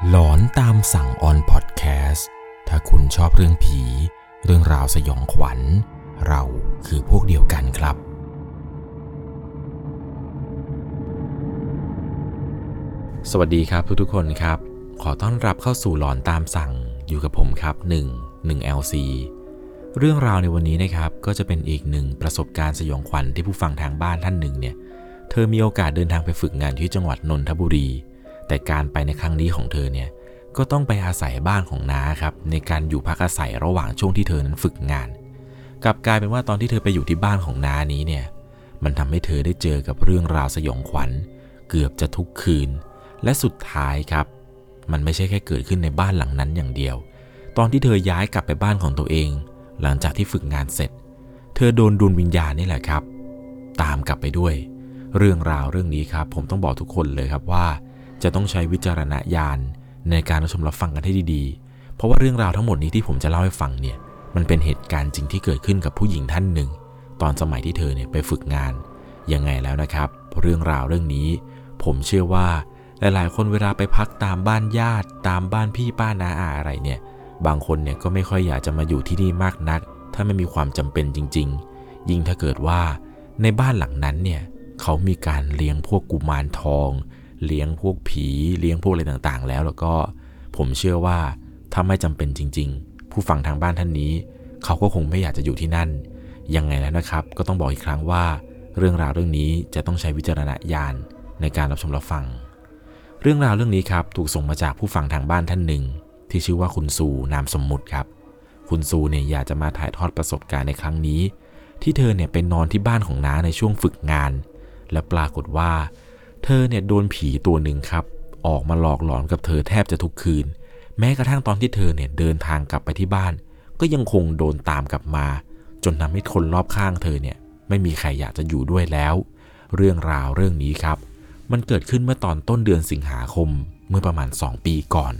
หลอนตามสั่งออนพอดแคสต์ถ้าคุณชอบเรื่องผี เรื่องราวสยองขวัญ เราคือพวกเดียวกันครับ สวัสดีครับทุกๆคนครับ ขอต้อนรับเข้าสู่หลอนตามสั่งอยู่กับผมครับ 1 1 LC เรื่องราวในวันนี้นะครับ ก็จะเป็นอีกหนึ่งประสบการณ์สยองขวัญที่ผู้ฟังทางบ้านท่านหนึ่งเนี่ย เธอมีโอกาสเดินทางไปฝึกงานที่จังหวัดนนทบุรี แต่การไปในครั้งนี้ของเธอเนี่ยก็ต้องไปอาศัยบ้านของน้าครับในการอยู่พักอาศัยระหว่างช่วงที่เธอนั้นฝึกงาน กลับกลายเป็นว่าตอนที่เธอไปอยู่ที่บ้านของน้านี้เนี่ยมันทำให้เธอได้เจอกับเรื่องราวสยองขวัญ เกือบจะทุกคืน และสุดท้ายครับ มันไม่ใช่แค่เกิดขึ้นในบ้านหลังนั้นอย่างเดียว ตอนที่เธอย้ายกลับไปบ้านของตัวเอง หลังจากที่ฝึกงานเสร็จ เธอโดนดวงวิญญาณนี่แหละครับ ตามกลับไปด้วย เรื่องราวเรื่องนี้ครับ ผมต้องบอกทุกคนเลยครับว่า จะต้องใช้วิจารณญาณในการรับชมรับฟังกันให้ดีๆ เพราะว่าเรื่องราวทั้งหมดนี้ที่ผมจะเล่าให้ฟังเนี่ย มันเป็นเหตุการณ์จริงที่เกิดขึ้นกับผู้หญิงท่านหนึ่ง ตอนสมัยที่เธอเนี่ยไปฝึกงาน ยังไงแล้วนะครับ เรื่องราวเรื่องนี้ ผมเชื่อว่าหลายๆ คนเวลาไปพักตามบ้านญาติ ตามบ้านพี่ป้านาอาอะไรเนี่ย บางคนเนี่ยก็ไม่ค่อยอยากจะมาอยู่ที่นี่มากนัก ถ้าไม่มีความจำเป็นจริง ๆ ยิ่งถ้าเกิดว่าในบ้านหลังนั้นเนี่ยเขามีการเลี้ยงพวกกุมารทอง เลี้ยงพวกผีเลี้ยงพวกอะไรต่างๆ แล้วแล้วก็ผมเชื่อว่าถ้าไม่จำเป็นจริง ๆ ผู้ฟังทางบ้านท่านนี้ เขาก็คงไม่อยากจะอยู่ที่นั่น ยังไงแล้วนะครับ ก็ต้องบอกอีกครั้งว่า เรื่องราวเรื่องนี้จะต้องใช้วิจารณญาณในการรับชมรับฟัง เรื่องราวเรื่องนี้ครับถูกส่งมาจากผู้ฟังทางบ้านท่านหนึ่ง ที่ชื่อว่าคุณซูนามสมมุติครับ คุณซูเนี่ยอยากจะมาถ่ายทอดประสบการณ์ในครั้งนี้ ที่เธอเนี่ยไปนอนที่บ้านของน้าในช่วงฝึกงาน และปรากฏว่า เธอเนี่ยโดนผีตัวหนึ่งครับ ออกมาหลอกหลอนกับเธอแทบจะทุกคืน แม้กระทั่งตอนที่เธอเนี่ยเดินทางกลับไปที่บ้าน ก็ยังคงโดนตามกลับมา จนทำให้คนรอบข้างเธอเนี่ยไม่มีใครอยากจะอยู่ด้วยแล้ว เรื่องราวเรื่องนี้ครับ มันเกิดขึ้นเมื่อตอนต้นเดือนสิงหาคมเมื่อประมาณ 2 ปีก่อน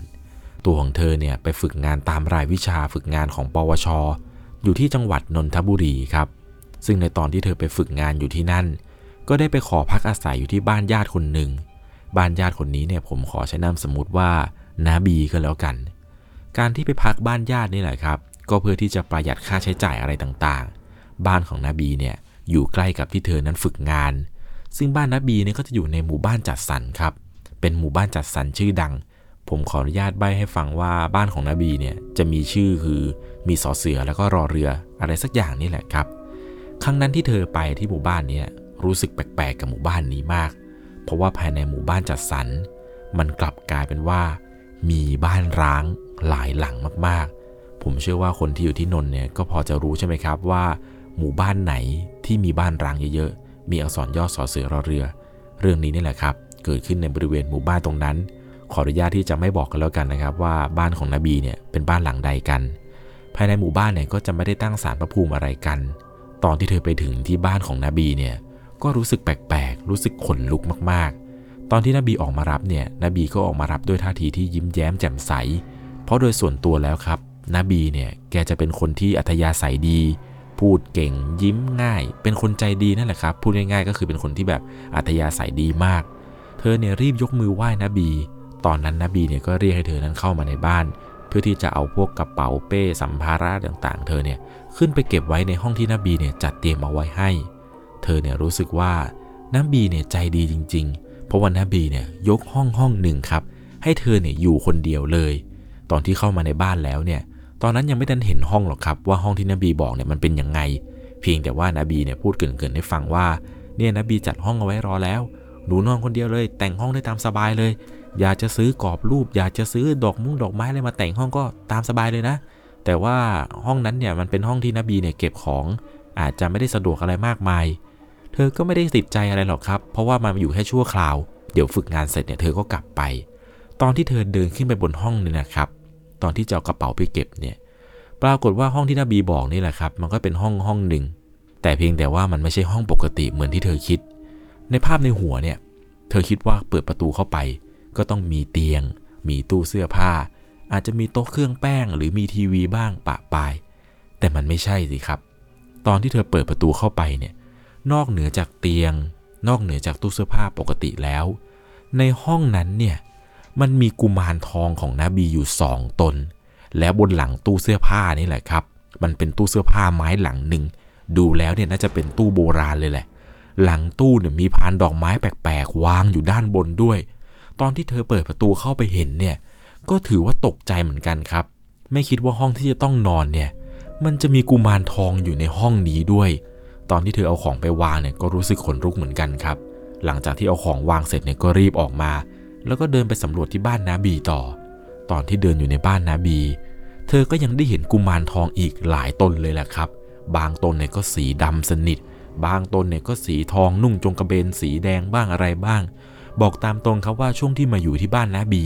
ตัวของเธอเนี่ยไปฝึกงานตามรายวิชาฝึกงานของปวช อยู่ที่จังหวัดนนทบุรีครับ ซึ่งในตอนที่เธอไปฝึกงานอยู่ที่นั่น ก็ได้ไปขอพักอาศัยอยู่ที่บ้านญาติคนหนึ่ง บ้านญาติคนนี้เนี่ยผมขอใช้นามสมมติว่านาบีก็แล้วกัน การที่ไปพักบ้านญาตินี่แหละครับ ก็เพื่อที่จะประหยัดค่าใช้จ่ายอะไรต่างๆ บ้านของนาบีเนี่ยอยู่ใกล้กับที่เธอนั้นฝึกงาน ซึ่งบ้านนาบีเนี่ยก็จะอยู่ในหมู่บ้านจัดสรรครับ เป็นหมู่บ้านจัดสรรชื่อดัง ผมขออนุญาตใบให้ฟังว่าบ้านของนบีเนี่ยจะมีชื่อคือมีสอเสือแล้วก็รอเรืออะไรสักอย่างนี่แหละครับ ครั้งนั้นที่เธอไปที่หมู่บ้านนี้ รู้สึกแปลกๆกับหมู่บ้านนี้มาก เพราะว่าภายในหมู่บ้านจัดสรร มันกลับกลายเป็นว่า มีบ้านร้างหลายหลังมากๆ ผมเชื่อว่าคนที่อยู่ที่นน์เนี่ยก็พอจะรู้ใช่ไหมครับว่า หมู่บ้านไหนที่มีบ้านร้างเยอะๆ มีอักษรย่อสอเสือรอเรือ เรื่องนี้นี่แหละครับ เกิดขึ้นในบริเวณหมู่บ้านตรงนั้น ขออนุญาตที่จะไม่บอกกันแล้วกันนะครับ ว่าบ้านของนบีเนี่ยเป็นบ้านหลังใดกัน ภายในหมู่บ้านเนี่ยก็จะไม่ได้ตั้งศาลพระภูมิอะไรกัน ตอนที่เธอไปถึงที่บ้านของนบีเนี่ย ก็รู้สึกแปลกๆ รู้สึกขนลุกมากๆ ตอนที่นบีออกมารับเนี่ย นบีก็ออกมารับด้วยท่าทีที่ยิ้มแย้มแจ่มใส เพราะโดยส่วนตัวแล้วครับ นบีเนี่ย แกจะเป็นคนที่อัธยาศัยดี พูดเก่ง ยิ้มง่าย เป็นคนใจดีนั่นแหละครับ พูดง่ายๆ ก็คือเป็นคนที่แบบอัธยาศัยดีมาก เธอเนี่ยรีบยกมือไหว้นบี ตอนนั้นนบีเนี่ยก็เรียกให้เธอนั้นเข้ามาในบ้าน เพื่อที่จะเอาพวกกระเป๋าเป้สัมภาระต่างๆ เธอเนี่ยขึ้นไปเก็บไว้ในห้องที่นบีเนี่ยจัดเตรียมเอาไว้ให้ เธอเนี่ยรู้สึกว่าน้าบีเนี่ยใจดีจริง ๆ เพราะว่าน้าบีเนี่ยยกห้องห้องหนึ่งครับ ให้เธอเนี่ยอยู่คนเดียวเลย ตอนที่เข้ามาในบ้านแล้วเนี่ย ตอนนั้นยังไม่ทันเห็นห้องหรอกครับ ว่าห้องที่นบีบอกเนี่ยมันเป็นยังไง เพียงแต่ว่านบีเนี่ยพูดเกินๆให้ฟังว่าเนี่ยนบีจัดห้องเอาไว้รอแล้ว หนูนอนคนเดียวเลย แต่งห้องได้ตามสบายเลย อยากจะซื้อกรอบรูป อยากจะซื้อดอกมุ้งดอกไม้อะไรมาแต่งห้องก็ตามสบายเลยนะ แต่ว่าห้องนั้นเนี่ยมันเป็นห้องที่นบีเนี่ยเก็บของ อาจจะไม่ได้สะดวกอะไรมากมาย เธอก็ไม่ได้ติดใจอะไรหรอกครับ เพราะว่ามันอยู่แค่ชั่วคราว เดี๋ยวฝึกงานเสร็จเนี่ยเธอก็กลับไป ตอนที่เธอเดินขึ้นไปบนห้องเนี่ยนะครับ ตอนที่จะเอากระเป๋าไปเก็บเนี่ย ปรากฏว่าห้องที่นบีบอกนี่แหละครับ มันก็เป็นห้องห้องหนึ่ง แต่เพียงแต่ว่ามันไม่ใช่ห้องปกติเหมือนที่เธอคิด ในภาพในหัวเนี่ย เธอคิดว่าเปิดประตูเข้าไป ก็ต้องมีเตียง มีตู้เสื้อผ้า อาจจะมีโต๊ะเครื่องแป้ง หรือมีทีวีบ้างปะปาย แต่มันไม่ใช่สิครับ ตอนที่เธอเปิดประตูเข้าไปเนี่ย นอกเหนือจากเตียง นอกเหนือจากตู้เสื้อผ้าปกติแล้ว ในห้องนั้นเนี่ยมันมีกุมารทองของนบีอยู่สองตน และบนหลังตู้เสื้อผ้านี่แหละครับ มันเป็นตู้เสื้อผ้าไม้หลังหนึ่ง ดูแล้วเนี่ยน่าจะเป็นตู้โบราณเลยแหละ หลังตู้เนี่ยมีพานดอกไม้แปลกๆวางอยู่ด้านบนด้วย ตอนที่เธอเปิดประตูเข้าไปเห็นเนี่ย ก็ถือว่าตกใจเหมือนกันครับ ไม่คิดว่าห้องที่จะต้องนอนเนี่ย มันจะมีกุมารทองอยู่ในห้องนี้ด้วย ตอนที่เธอเอาของไปวางเนี่ยก็รู้สึกขนลุกเหมือนกันครับ หลังจากที่เอาของวางเสร็จเนี่ยก็รีบออกมา แล้วก็เดินไปสำรวจที่บ้านนาบีต่อ ตอนที่เดินอยู่ในบ้านนาบี เธอก็ยังได้เห็นกุมารทองอีกหลายตนเลยแหละครับ บางตนเนี่ยก็สีดำสนิท บางตนเนี่ยก็สีทองนุ่งจงกระเบนสีแดงบ้างอะไรบ้าง บอกตามตรงครับว่าช่วงที่มาอยู่ที่บ้านนาบี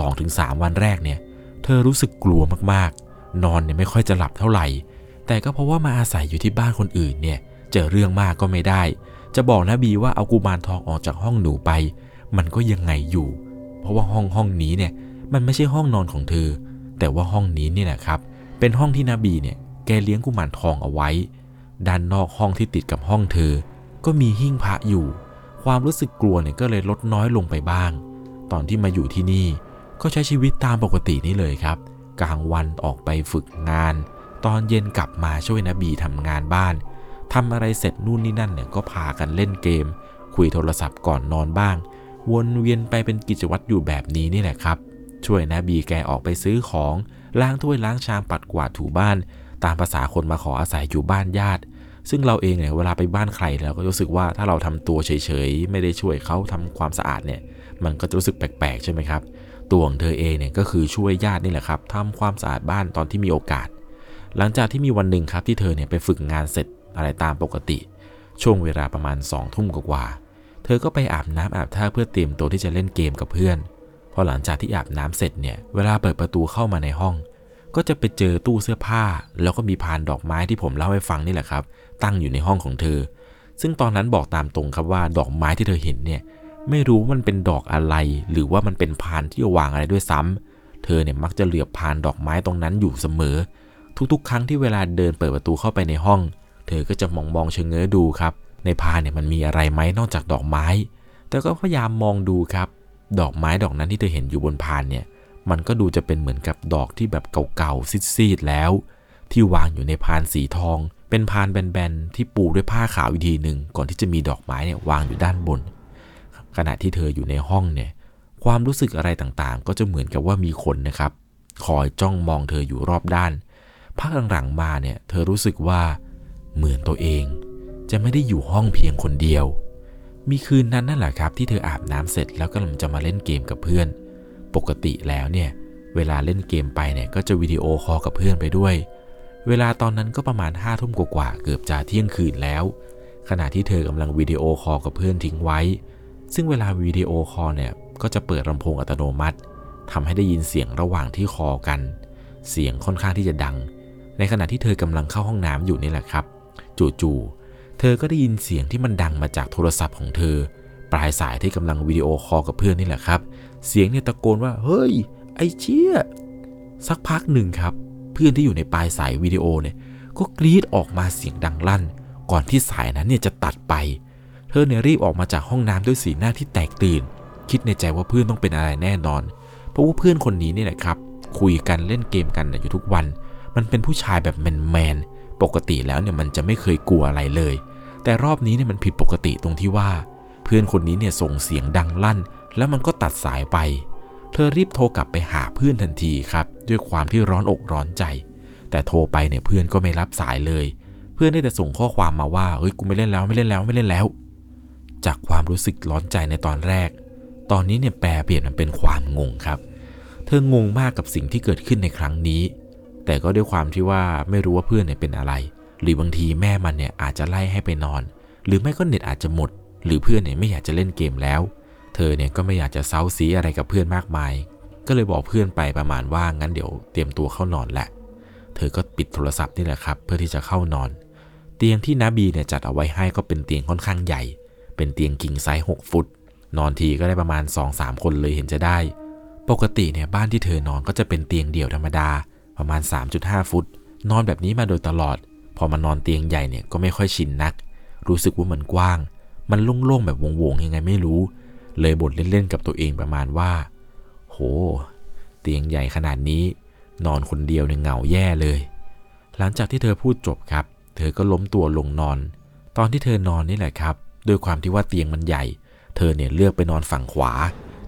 2-3 วันแรกเนี่ย เธอรู้สึกกลัวมากๆ นอนเนี่ยไม่ค่อยจะหลับเท่าไหร่ แต่ก็เพราะว่ามาอาศัยอยู่ที่บ้านคนอื่นเนี่ย เจอเรื่องมากก็ไม่ได้ จะบอกนบีว่าเอากุมารทองออกจากห้องหนูไป มันก็ยังไงอยู่ เพราะว่าห้องห้องนี้เนี่ย มันไม่ใช่ห้องนอนของเธอ แต่ว่าห้องนี้นี่แหละครับ เป็นห้องที่นบีเนี่ยแกเลี้ยงกุมารทองเอาไว้ ด้านนอกห้องที่ติดกับห้องเธอ ก็มีหิ้งพระอยู่ ความรู้สึกกลัวเนี่ยก็เลยลดน้อยลงไปบ้าง ตอนที่มาอยู่ที่นี่ ก็ใช้ชีวิตตามปกตินี่เลยครับ กลางวันออกไปฝึกงาน ตอนเย็นกลับมาช่วยนบีทำงานบ้านทำอะไรเสร็จนู่นนี่นั่นเนี่ยก็พากันเล่นเกม คุยโทรศัพท์ก่อนนอนบ้าง วนเวียนไปเป็นกิจวัตรอยู่แบบนี้นี่แหละครับ ช่วยนบีแกออกไปซื้อของ ล้างถ้วยล้างชามปัดกวาดถูบ้าน ตามภาษาคนมาขออาศัยอยู่บ้านญาติ ซึ่งเราเองเนี่ยเวลาไปบ้านใครเราก็รู้สึกว่าถ้าเราทำตัวเฉยๆ ไม่ได้ช่วยเขาทำความสะอาดเนี่ย มันก็จะรู้สึกแปลกๆ ใช่ไหมครับ ตัวของเธอเองเนี่ยก็คือช่วยญาตินี่แหละครับทำความสะอาดบ้านตอนที่มีโอกาส หลังจากที่มีวันหนึ่งครับที่เธอเนี่ยไปฝึกงานเสร็จอะไรตามปกติ ช่วงเวลาประมาณ2องทุ่มกว่า เธอก็ไปอาบน้ำอาบท่าเพื่อเตรียมตัวที่จะเล่นเกมกับเพื่อนพอหลังจากที่อาบน้ำเสร็จเนี่ยเวลาเปิดประตูเข้ามาในห้อง ก็จะไปเจอตู้เสื้อผ้า แล้วก็มีพานดอกไม้ที่ผมเล่าให้ฟังนี่แหละครับ ตั้งอยู่ในห้องของเธอ ซึ่งตอนนั้นบอกตามตรงครับว่าดอกไม้ที่เธอเห็นเนี่ยไม่รู้ว่ามันเป็นดอกอะไร หรือว่ามันเป็นพานที่วางอะไรด้วยซ้ำเธอเนี่ยมักจะเหลือบพานดอกไม้ตรงนั้นอยู่เสมอ ทุกๆ ครั้งที่เวลาเดินเปิดประตูเข้าไปในห้อง เธอก็จะมองมองเชงเง้อดูครับ ในพานเนี่ยมันมีอะไรไหมนอกจากดอกไม้ แต่ก็พยายามมองดูครับ ดอกไม้ดอกนั้นที่เธอเห็นอยู่บนพานเนี่ย มันก็ดูจะเป็นเหมือนกับดอกที่แบบเก่าๆซีดๆแล้ว ที่วางอยู่ในพานสีทอง เป็นพานแบนๆที่ปูด้วยผ้าขาวอีกทีหนึ่งก่อนที่จะมีดอกไม้เนี่ยวางอยู่ด้านบน ขณะที่เธออยู่ในห้องเนี่ย ความรู้สึกอะไรต่างๆ ก็จะเหมือนกับว่ามีคนนะครับคอยจ้องมองเธออยู่รอบด้าน พักหลังๆมาเนี่ยเธอรู้สึกว่าเหมือนตัวเอง จะไม่ได้อยู่ห้องเพียงคนเดียว มีคืนนั้นนั่นแหละครับ ที่เธออาบน้ำเสร็จแล้วก็กำลังจะมาเล่นเกมกับเพื่อน ปกติแล้วเนี่ยเวลาเล่นเกมไปเนี่ยก็จะ video call กับเพื่อนไปด้วย เวลาตอนนั้นก็ประมาณห้าทุ่มกว่าเกือบจะเที่ยงคืนแล้ว ขณะที่เธอกำลัง video call กับเพื่อนทิ้งไว้ ซึ่งเวลา video call เนี่ยก็จะเปิดลำโพงอัตโนมัติทำให้ได้ยินเสียงระหว่างที่ call กัน เสียงค่อนข้างที่จะดัง ในขณะที่เธอกำลังเข้าห้องน้ำอยู่นี่แหละครับ จู่ๆ เธอก็ได้ยินเสียงที่มันดังมาจากโทรศัพท์ของเธอ ปลายสายที่กำลังวิดีโอคอลกับเพื่อนนี่แหละครับ เสียงเนี่ยตะโกนว่า เฮ้ย ไอ้เชี่ย สักพักหนึ่งครับ เพื่อนที่อยู่ในปลายสายวิดีโอเนี่ย ก็กรีดออกมาเสียงดังลั่น ก่อนที่สายนั้นเนี่ยจะตัดไป เธอเนี่ยรีบออกมาจากห้องน้ำด้วยสีหน้าที่แตกตื่น คิดในใจว่าเพื่อนต้องเป็นอะไรแน่นอน เพราะว่าเพื่อนคนนี้เนี่ยแหละครับ คุยกันเล่นเกมกันอยู่ทุกวัน มันเป็นผู้ชายแบบแมนแมนๆปกติแล้วเนี่ยมันจะไม่เคยกลัวอะไรเลย แต่รอบนี้เนี่ยมันผิดปกติตรงที่ว่า เพื่อนคนนี้เนี่ยส่งเสียงดังลั่น แล้วมันก็ตัดสายไป เธอรีบโทรกลับไปหาเพื่อนทันทีครับ ด้วยความที่ร้อนอกร้อนใจ แต่โทรไปเนี่ยเพื่อนก็ไม่รับสายเลย เพื่อนได้แต่ส่งข้อความมาว่าเฮ้ยกูไม่เล่นแล้วไม่เล่นแล้วไม่เล่นแล้ว จากความรู้สึกร้อนใจในตอนแรก ตอนนี้เนี่ยแปลเปลี่ยนมันเป็นความงงครับ เธองงมากกับสิ่งที่เกิดขึ้นในครั้งนี้ แต่ก็ด้วยความที่ว่าไม่รู้ว่าเพื่อนเนี่ยเป็นอะไร หรือบางทีแม่มันเนี่ยอาจจะไล่ให้ไปนอน หรือไม่ก็เน็ตอาจจะหมด หรือเพื่อนเนี่ยไม่อยากจะเล่นเกมแล้ว เธอเนี่ยก็ไม่อยากจะเซาซีอะไรกับเพื่อนมากมาย ก็เลยบอกเพื่อนไปประมาณว่างั้นเดี๋ยวเตรียมตัวเข้านอนแหละ เธอก็ปิดโทรศัพท์นี่แหละครับ เพื่อที่จะเข้านอน เตียงที่นาบีเนี่ยจัดเอาไว้ให้ก็เป็นเตียงค่อนข้างใหญ่ เป็นเตียงกิ่งไซส์6ฟุต นอนทีก็ได้ประมาณ 2-3 คนเลยเห็นจะได้ ปกติเนี่ยบ้านที่เธอนอนก็จะเป็นเตียงเดี่ยวธรรมดา ประมาณ 3.5 ฟุต นอนแบบนี้มาโดยตลอด พอมานอนเตียงใหญ่เนี่ยก็ไม่ค่อยชินนัก รู้สึกว่ามันกว้าง มันโล่งๆแบบวงๆยังไงไม่รู้ เลยบ่นเล่นๆกับตัวเองประมาณว่า โห เตียงใหญ่ขนาดนี้ นอนคนเดียวเนี่ยเหงาแย่เลย หลังจากที่เธอพูดจบครับ เธอก็ล้มตัวลงนอน ตอนที่เธอนอนนี่แหละครับ ด้วยความที่ว่าเตียงมันใหญ่ เธอเนี่ยเลือกไปนอนฝั่งขวา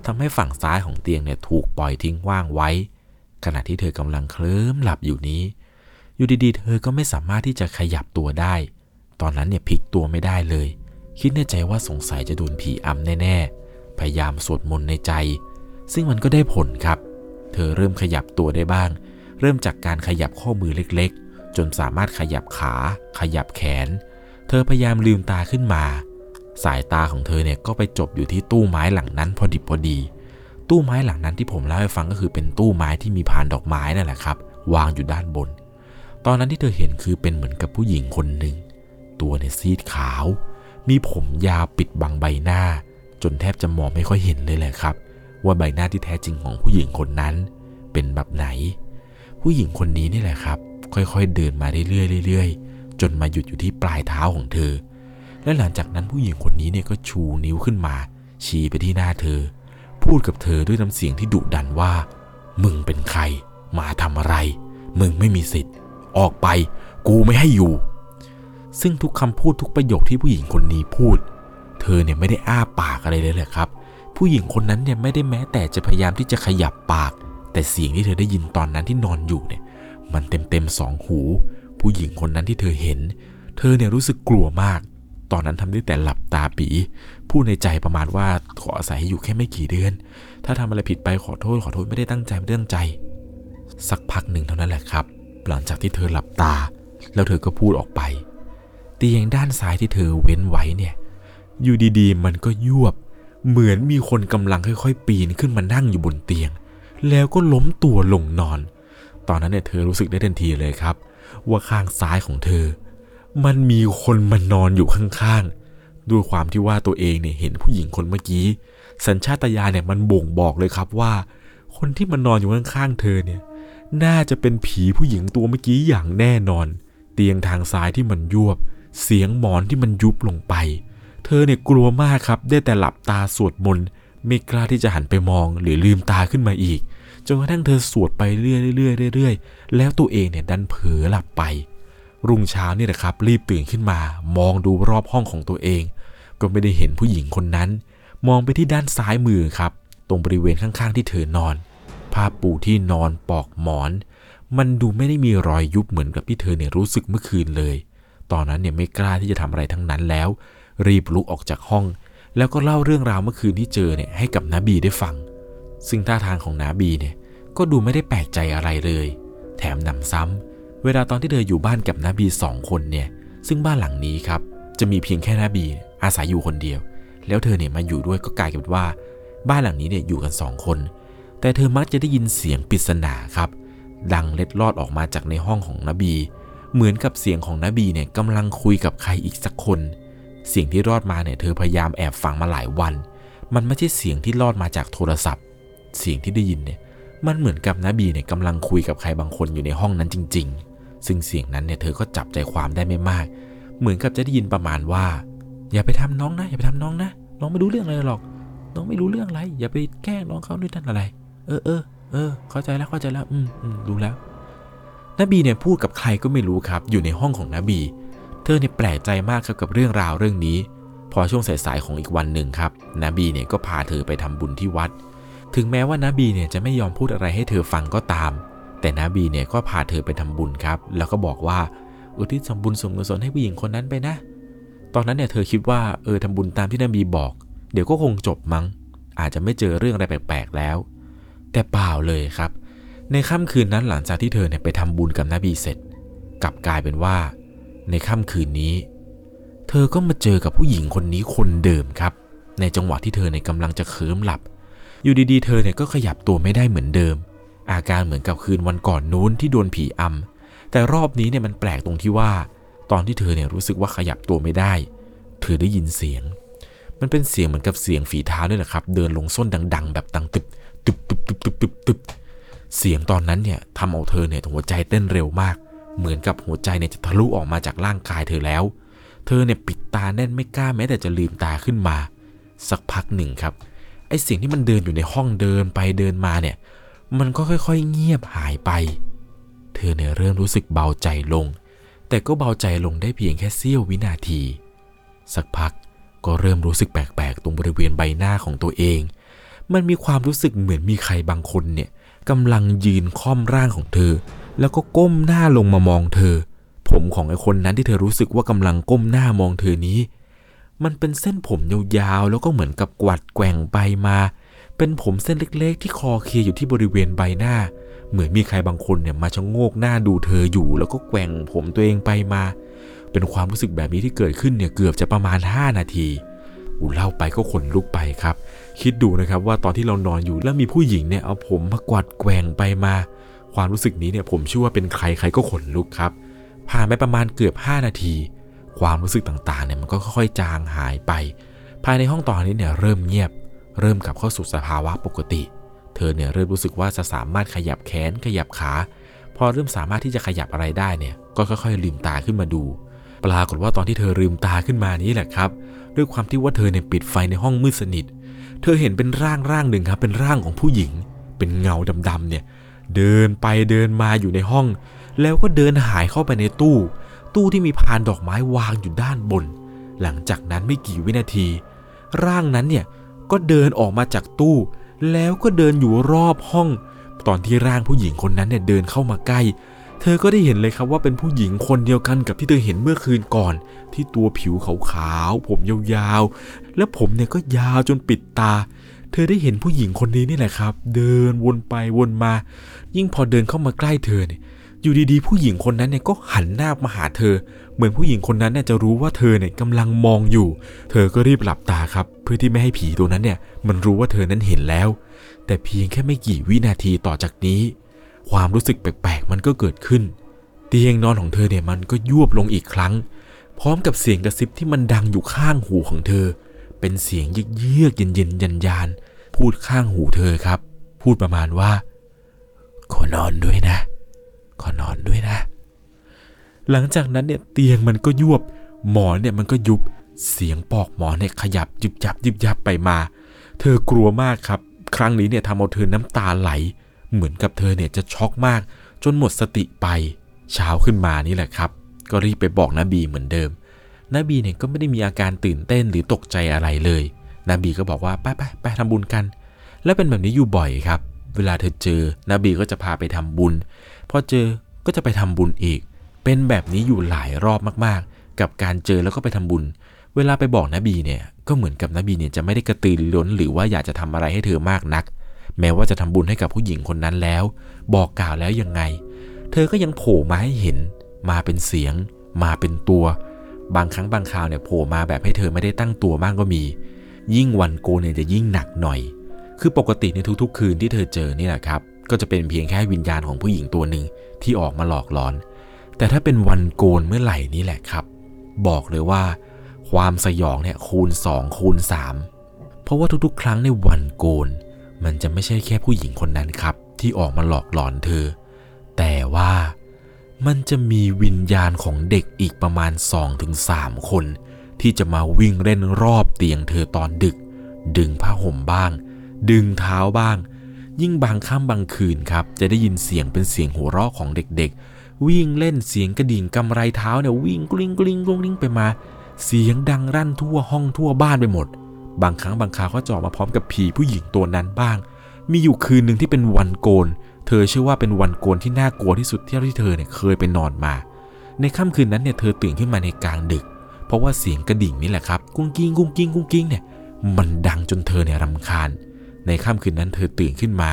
ทำให้ฝั่งซ้ายของเตียงเนี่ยถูกปล่อยทิ้งว่างไว้ ขณะที่เธอกำลังเคลิ้มหลับอยู่นี้ อยู่ดีๆ เธอก็ไม่สามารถที่จะขยับตัวได้ ตอนนั้นเนี่ยพลิกตัวไม่ได้เลย คิดในใจว่าสงสัยจะโดนผีอำแน่ๆ พยายามสวดมนต์ในใจ ซึ่งมันก็ได้ผลครับ เธอเริ่มขยับตัวได้บ้าง เริ่มจากการขยับข้อมือเล็กๆ จนสามารถขยับขา ขยับแขน เธอพยายามลืมตาขึ้นมา สายตาของเธอเนี่ยก็ไปจบอยู่ที่ตู้ไม้หลังนั้นพอดิบพอดี ตู้ไม้หลังนั้นที่ผมเล่าให้ฟังก็คือเป็นตู้ไม้ที่มีพานดอกไม้นั่นแหละครับ วางอยู่ด้านบน ตอนนั้นที่เธอเห็นคือเป็นเหมือนกับผู้หญิงคนหนึ่ง ตัวเนี่ยซีดขาว มีผมยาวปิดบังใบหน้า จนแทบจะมองไม่ค่อยเห็นเลยแหละครับ ว่าใบหน้าที่แท้จริงของผู้หญิงคนนั้น เป็นแบบไหน ผู้หญิงคนนี้นี่แหละครับ ค่อยๆเดินมาเรื่อยๆเรื่อยๆจนมาหยุดอยู่ที่ปลายเท้าของเธอ และหลังจากนั้นผู้หญิงคนนี้เนี่ยก็ชูนิ้วขึ้นมา ชี้ไปที่หน้าเธอ พูดกับเธอด้วยน้ำเสียงที่ดุดันว่า มึงเป็นใคร มาทำอะไร มึงไม่มีสิทธิ์ ออกไป กูไม่ให้อยู่ ซึ่งทุกคำพูดทุกประโยคที่ผู้หญิงคนนี้พูด เธอเนี่ยไม่ได้อ้าปากอะไรเลยแหละครับ ผู้หญิงคนนั้นเนี่ยไม่ได้แม้แต่จะพยายามที่จะขยับปาก แต่เสียงที่เธอได้ยินตอนนั้นที่นอนอยู่เนี่ย มันเต็มเต็มสองหู ผู้หญิงคนนั้นที่เธอเห็น เธอเนี่ยรู้สึกกลัวมาก ตอนนั้นทำได้แต่หลับตาปี พูดในใจประมาณว่าขออาศัยให้อยู่แค่ไม่กี่เดือน ถ้าทำอะไรผิดไปขอโทษขอโทษไม่ได้ตั้งใจไม่ได้ตั้งใจ สักพักหนึ่งเท่านั้นแหละครับ หลังจากที่เธอหลับตา แล้วเธอก็พูดออกไป เตียงด้านซ้ายที่เธอเว้นไว้เนี่ย อยู่ดีๆ มันก็ยวบ เหมือนมีคนกำลังค่อยๆ ปีนขึ้นมานั่งอยู่บนเตียง แล้วก็ล้มตัวลงนอน ตอนนั้นเนี่ยเธอรู้สึกได้ทันทีเลยครับ ว่าข้างซ้ายของเธอ มันมีคนมานอนอยู่ข้างๆ ด้วยความที่ว่าตัวเองเนี่ยเห็นผู้หญิงคนเมื่อกี้ สัญชาตญาณเนี่ยมันบ่งบอกเลยครับว่า คนที่มานอนอยู่ข้างๆเธอเนี่ย น่าจะเป็นผีผู้หญิงตัวเมื่อกี้อย่างแน่นอน เตียงทางซ้ายที่มันยวบ เสียงหมอนที่มันยุบลงไป เธอเนี่ยกลัวมากครับ ได้แต่หลับตาสวดมนต์ไม่กล้าที่จะหันไปมองหรือลืมตาขึ้นมาอีกจนกระทั่งเธอสวดไปเรื่อยเรื่อยๆเรื่อยๆแล้วตัวเองเนี่ยดันเผลอหลับไป รุ่งเช้านี่แหละครับ รีบตื่นขึ้นมา มองดูรอบห้องของตัวเอง ก็ไม่ได้เห็นผู้หญิงคนนั้น มองไปที่ด้านซ้ายมือครับ ตรงบริเวณข้างๆ ที่เธอนอน ผ้าปูที่นอนปอกหมอน มันดูไม่ได้มีรอยยุบเหมือนกับที่เธอเนี่ยรู้สึกเมื่อคืนเลย ตอนนั้นเนี่ยไม่กล้าที่จะทำอะไรทั้งนั้นแล้ว รีบลุกออกจากห้อง แล้วก็เล่าเรื่องราวเมื่อคืนที่เจอเนี่ยให้กับนาบีได้ฟัง ซึ่งท่าทางของนาบีเนี่ยก็ดูไม่ได้แปลกใจอะไรเลย แถมนำซ้ำเวลาตอนที่เธออยู่บ้านกับนาบีสองคนเนี่ย ซึ่งบ้านหลังนี้ครับ จะมีเพียงแค่นาบี อาศัยอยู่คนเดียว แล้วเธอเนี่ยมาอยู่ด้วยก็กลายเป็นว่า บ้านหลังนี้เนี่ยอยู่กันสองคน แต่เธอมักจะได้ยินเสียงปริศนาครับ ดังเล็ดลอดออกมาจากในห้องของนบี เหมือนกับเสียงของนบีเนี่ยกำลังคุยกับใครอีกสักคน เสียงที่รอดมาเนี่ยเธอพยายามแอบฟังมาหลายวัน มันไม่ใช่เสียงที่รอดมาจากโทรศัพท์ เสียงที่ได้ยินเนี่ยมันเหมือนกับนบีเนี่ยกำลังคุยกับใครบางคนอยู่ในห้องนั้นจริง ๆ ซึ่งเสียงนั้นเนี่ยเธอก็จับใจความได้ไม่มาก เหมือนกับจะได้ยินประมาณว่า อย่าไปทำน้องนะ อย่าไปทำน้องนะน้องไม่รู้เรื่องอะไรหรอก น้องไม่รู้เรื่องอะไร อย่าไปแกล้งน้องเขาด้วยนั่นอะไร เออเออเออเข้าใจแล้วเข้าใจแล้ว อืมอืมรู้แล้วนบีเนี่ยพูดกับใครก็ไม่รู้ครับ อยู่ในห้องของนบี เธอเนี่ยแปลกใจมากครับกับเรื่องราวเรื่องนี้ พอช่วงสายๆของอีกวันหนึ่งครับ นบีเนี่ยก็พาเธอไปทำบุญที่วัด ถึงแม้ว่านบีเนี่ยจะไม่ยอมพูดอะไรให้เธอฟังก็ตาม แต่นบีเนี่ยก็พาเธอไปทำบุญครับ แล้วก็บอกว่า อุทิศส่วนบุญส่วนกุศลให้ผู้หญิงคนนั้นไปนะ ตอนนั้นเนี่ยเธอคิดว่าเออทำบุญตามที่นบีบอก เดี๋ยวก็คงจบมั้ง อาจจะไม่เจอเรื่องอะไรแปลกๆแล้ว แต่เปล่าเลยครับ ในค่ำคืนนั้นหลังจากที่เธอเนี่ยไปทำบุญกับนบีเสร็จ กลับกลายเป็นว่า ในค่ำคืนนี้ เธอก็มาเจอกับผู้หญิงคนนี้คนเดิมครับ ในจังหวะที่เธอเนี่ยกำลังจะเคลิ้มหลับ อยู่ดีๆ เธอเนี่ยก็ขยับตัวไม่ได้เหมือนเดิม อาการเหมือนกับคืนวันก่อนนู้นที่โดนผีอำแต่รอบนี้เนี่ยมันแปลกตรงที่ว่า ตอนที่เธอเนี่ยรู้สึกว่าขยับตัวไม่ได้ เธอได้ยินเสียง มันเป็นเสียงเหมือนกับเสียงฝีเท้าเนี่ยแหละครับ เดินลงส้นดัง ๆ แบบดังตึบตึบตึบตึบตึบตึบตึบเสียงตอนนั้นเนี่ยทำเอาเธอเนี่ยหัวใจเต้นเร็วมาก เหมือนกับหัวใจเนี่ยจะทะลุออกมาจากร่างกายเธอแล้ว เธอเนี่ยปิดตาแน่นไม่กล้าแม้แต่จะลืมตาขึ้นมา สักพักหนึ่งครับ ไอ้เสียงที่มันเดินอยู่ในห้องเดินไปเดินมาเนี่ย มันก็ค่อยๆ เงียบหายไป เธอเนี่ยเริ่มรู้สึกเบาใจลง แต่ก็เบาใจลงได้เพียงแค่เสี้ยววินาที สักพักก็เริ่มรู้สึกแปลกๆ ตรงบริเวณใบหน้าของตัวเอง มันมีความรู้สึกเหมือนมีใครบางคนเนี่ยกำลังยืนค่อมร่างของเธอ แล้วก็ก้มหน้าลงมามองเธอ ผมของไอ้คนนั้นที่เธอรู้สึกว่ากำลังก้มหน้ามองเธอนี้ มันเป็นเส้นผมยาวๆแล้วก็เหมือนกับกวัดแกว่งไปมา เป็นผมเส้นเล็กๆ ที่คอเคลียอยู่ที่บริเวณใบหน้า เหมือนมีใครบางคนเนี่ยมาชะโงกหน้าดูเธออยู่ แล้วก็แกว่งผมตัวเองไปมา เป็นความรู้สึกแบบนี้ที่เกิดขึ้นเนี่ยเกือบจะประมาณ 5 นาทีอูเล่าไปก็ขนลุกไปครับ คิดดูนะครับว่าตอนที่เรานอนอยู่แล้วมีผู้หญิงเนี่ยเอาผมมากวาดแกว่งไปมา ความรู้สึกนี้เนี่ยผมเชื่อว่าเป็นใครใครก็ขนลุกครับ ผ่านไปประมาณเกือบ 5 นาที ความรู้สึกต่างๆเนี่ยมันก็ค่อยๆจางหายไป ภายในห้องตอนนี้เนี่ยเริ่มเงียบ เริ่มกลับเข้าสู่สภาวะปกติ เธอเนี่ยเริ่มรู้สึกว่าจะสามารถขยับแขนขยับขา พอเริ่มสามารถที่จะขยับอะไรได้เนี่ย ก็ค่อยๆลืมตาขึ้นมาดู ปรากฏว่าตอนที่เธอลืมตาขึ้นมานี้แหละครับ ด้วยความที่ว่าเธอเนี่ยปิดไฟในห้องมืดสนิท เธอเห็นเป็นร่างร่างหนึ่งครับ เป็นร่างของผู้หญิง เป็นเงาดำๆเนี่ย เดินไปเดินมาอยู่ในห้อง แล้วก็เดินหายเข้าไปในตู้ ตู้ที่มีพานดอกไม้วางอยู่ด้านบน หลังจากนั้นไม่กี่วินาที ร่างนั้นเนี่ยก็เดินออกมาจากตู้ แล้วก็เดินอยู่รอบห้อง ตอนที่ร่างผู้หญิงคนนั้นเนี่ยเดินเข้ามาใกล้ เธอก็ได้เห็นเลยครับว่าเป็นผู้หญิงคนเดียวกันกับที่เธอเห็นเมื่อคืนก่อน ที่ตัวผิวขาวๆผมยาวๆ และผมเนี่ยก็ยาวจนปิดตา เธอได้เห็นผู้หญิงคนนี้นี่แหละครับ เดินวนไปวนมา ยิ่งพอเดินเข้ามาใกล้เธอเนี่ยอยู่ดีๆ ผู้หญิงคนนั้นเนี่ยก็หันหน้ามาหาเธอ เหมือนผู้หญิงคนนั้นเนี่ยจะรู้ว่าเธอเนี่ยกำลังมองอยู่ เธอก็รีบหลับตาครับ เพื่อที่ไม่ให้ผีตัวนั้นเนี่ยมันรู้ว่าเธอนั้นเห็นแล้ว แต่เพียงแค่ไม่กี่วินาทีต่อจากนี้ ความรู้สึกแปลกๆ มันก็เกิดขึ้น เตียงนอนของเธอเนี่ยมันก็ยวบลงอีกครั้ง พร้อมกับเสียงกระซิบที่มันดังอยู่ข้างหูของเธอ เป็นเสียงเยือกเย็นๆยันยานพูดข้างหูเธอครับ พูดประมาณว่าขอนอนด้วยนะขอนอนด้วยนะ หลังจากนั้นเนี่ยเตียงมันก็ยวบ หมอนเนี่ยมันก็ยุบ เสียงปอกหมอนเนี่ยขยับยิบยับยิบยับไปมา เธอกลัวมากครับ ครั้งนี้เนี่ยทำเอาเธอน้ำตาไหล เหมือนกับเธอเนี่ยจะช็อกมาก จนหมดสติไป เช้าขึ้นมานี่แหละครับ ก็รีบไปบอกนบีเหมือนเดิมนบีเนี่ยก็ไม่ได้มีอาการตื่นเต้นหรือตกใจอะไรเลยนบีก็บอกว่าไปไปไปทำบุญกัน แล้วเป็นแบบนี้อยู่บ่อยครับ เวลาเธอเจอนบีก็จะพาไปทำบุญ พอเจอก็จะไปทำบุญอีก เป็นแบบนี้อยู่หลายรอบมากๆ กับการเจอแล้วก็ไปทำบุญ เวลาไปบอกนบีเนี่ยก็เหมือนกับนบีเนี่ยจะไม่ได้กระตือรือร้นหรือว่าอยากจะทำอะไรให้เธอมากนัก แม้ว่าจะทำบุญให้กับผู้หญิงคนนั้นแล้ว บอกกล่าวแล้วยังไง เธอก็ยังโผล่มาให้เห็น มาเป็นเสียง มาเป็นตัว บางครั้งบางคราวเนี่ยโผล่มาแบบให้เธอไม่ได้ตั้งตัวมากก็มี ยิ่งวันโกนเนี่ยจะยิ่งหนักหน่อย คือปกติในทุกๆ คืนที่เธอเจอนี่แหละครับก็จะเป็นเพียงแค่วิญญาณของผู้หญิงตัวหนึ่งที่ออกมาหลอกหลอน แต่ถ้าเป็นวันโกนเมื่อไหร่นี่แหละครับ บอกเลยว่า ความสยองเนี่ยคูณ 2 คูณ 3 เพราะว่าทุกๆ ครั้งในวันโกน มันจะไม่ใช่แค่ผู้หญิงคนนั้นครับ ที่ออกมาหลอกหลอนเธอ แต่ว่ามันจะมีวิญญาณของเด็กอีกประมาณ 2-3 คน ที่จะมาวิ่งเล่นรอบเตียงเธอตอนดึก ดึงผ้าห่มบ้าง ดึงเท้าบ้าง ยิ่งบางค่ำบางคืนครับ จะได้ยินเสียงเป็นเสียงหัวเราะของเด็กๆ วิ่งเล่นเสียงกระดิ่งกำไรเท้าเนี่ยวิ่งกลิ้งกลิ้งกลิ้งไปมา เสียงดังรั่นทั่วห้องทั่วบ้านไปหมด บางครั้งบางคราวก็จะอมาพร้อมกับผีผู้หญิงตัวนั้นบ้าง มีอยู่คืนหนึ่งที่เป็นวันโกน เธอเชื่อว่าเป็นวันโกนที่น่ากลัวที่สุดที่ที่เธอเนี่ยเคยไปนอนมา ในค่ำคืนนั้นเนี่ยเธอตื่นขึ้นมาในกลางดึก เพราะว่าเสียงกระดิ่งนี่แหละครับกุ้งกิ้งกุ้งกิ้งกุ้งกิ้งเนี่ยมันดังจนเธอเนี่ยรำคาญ ในค่ำคืนนั้นเธอตื่นขึ้นมา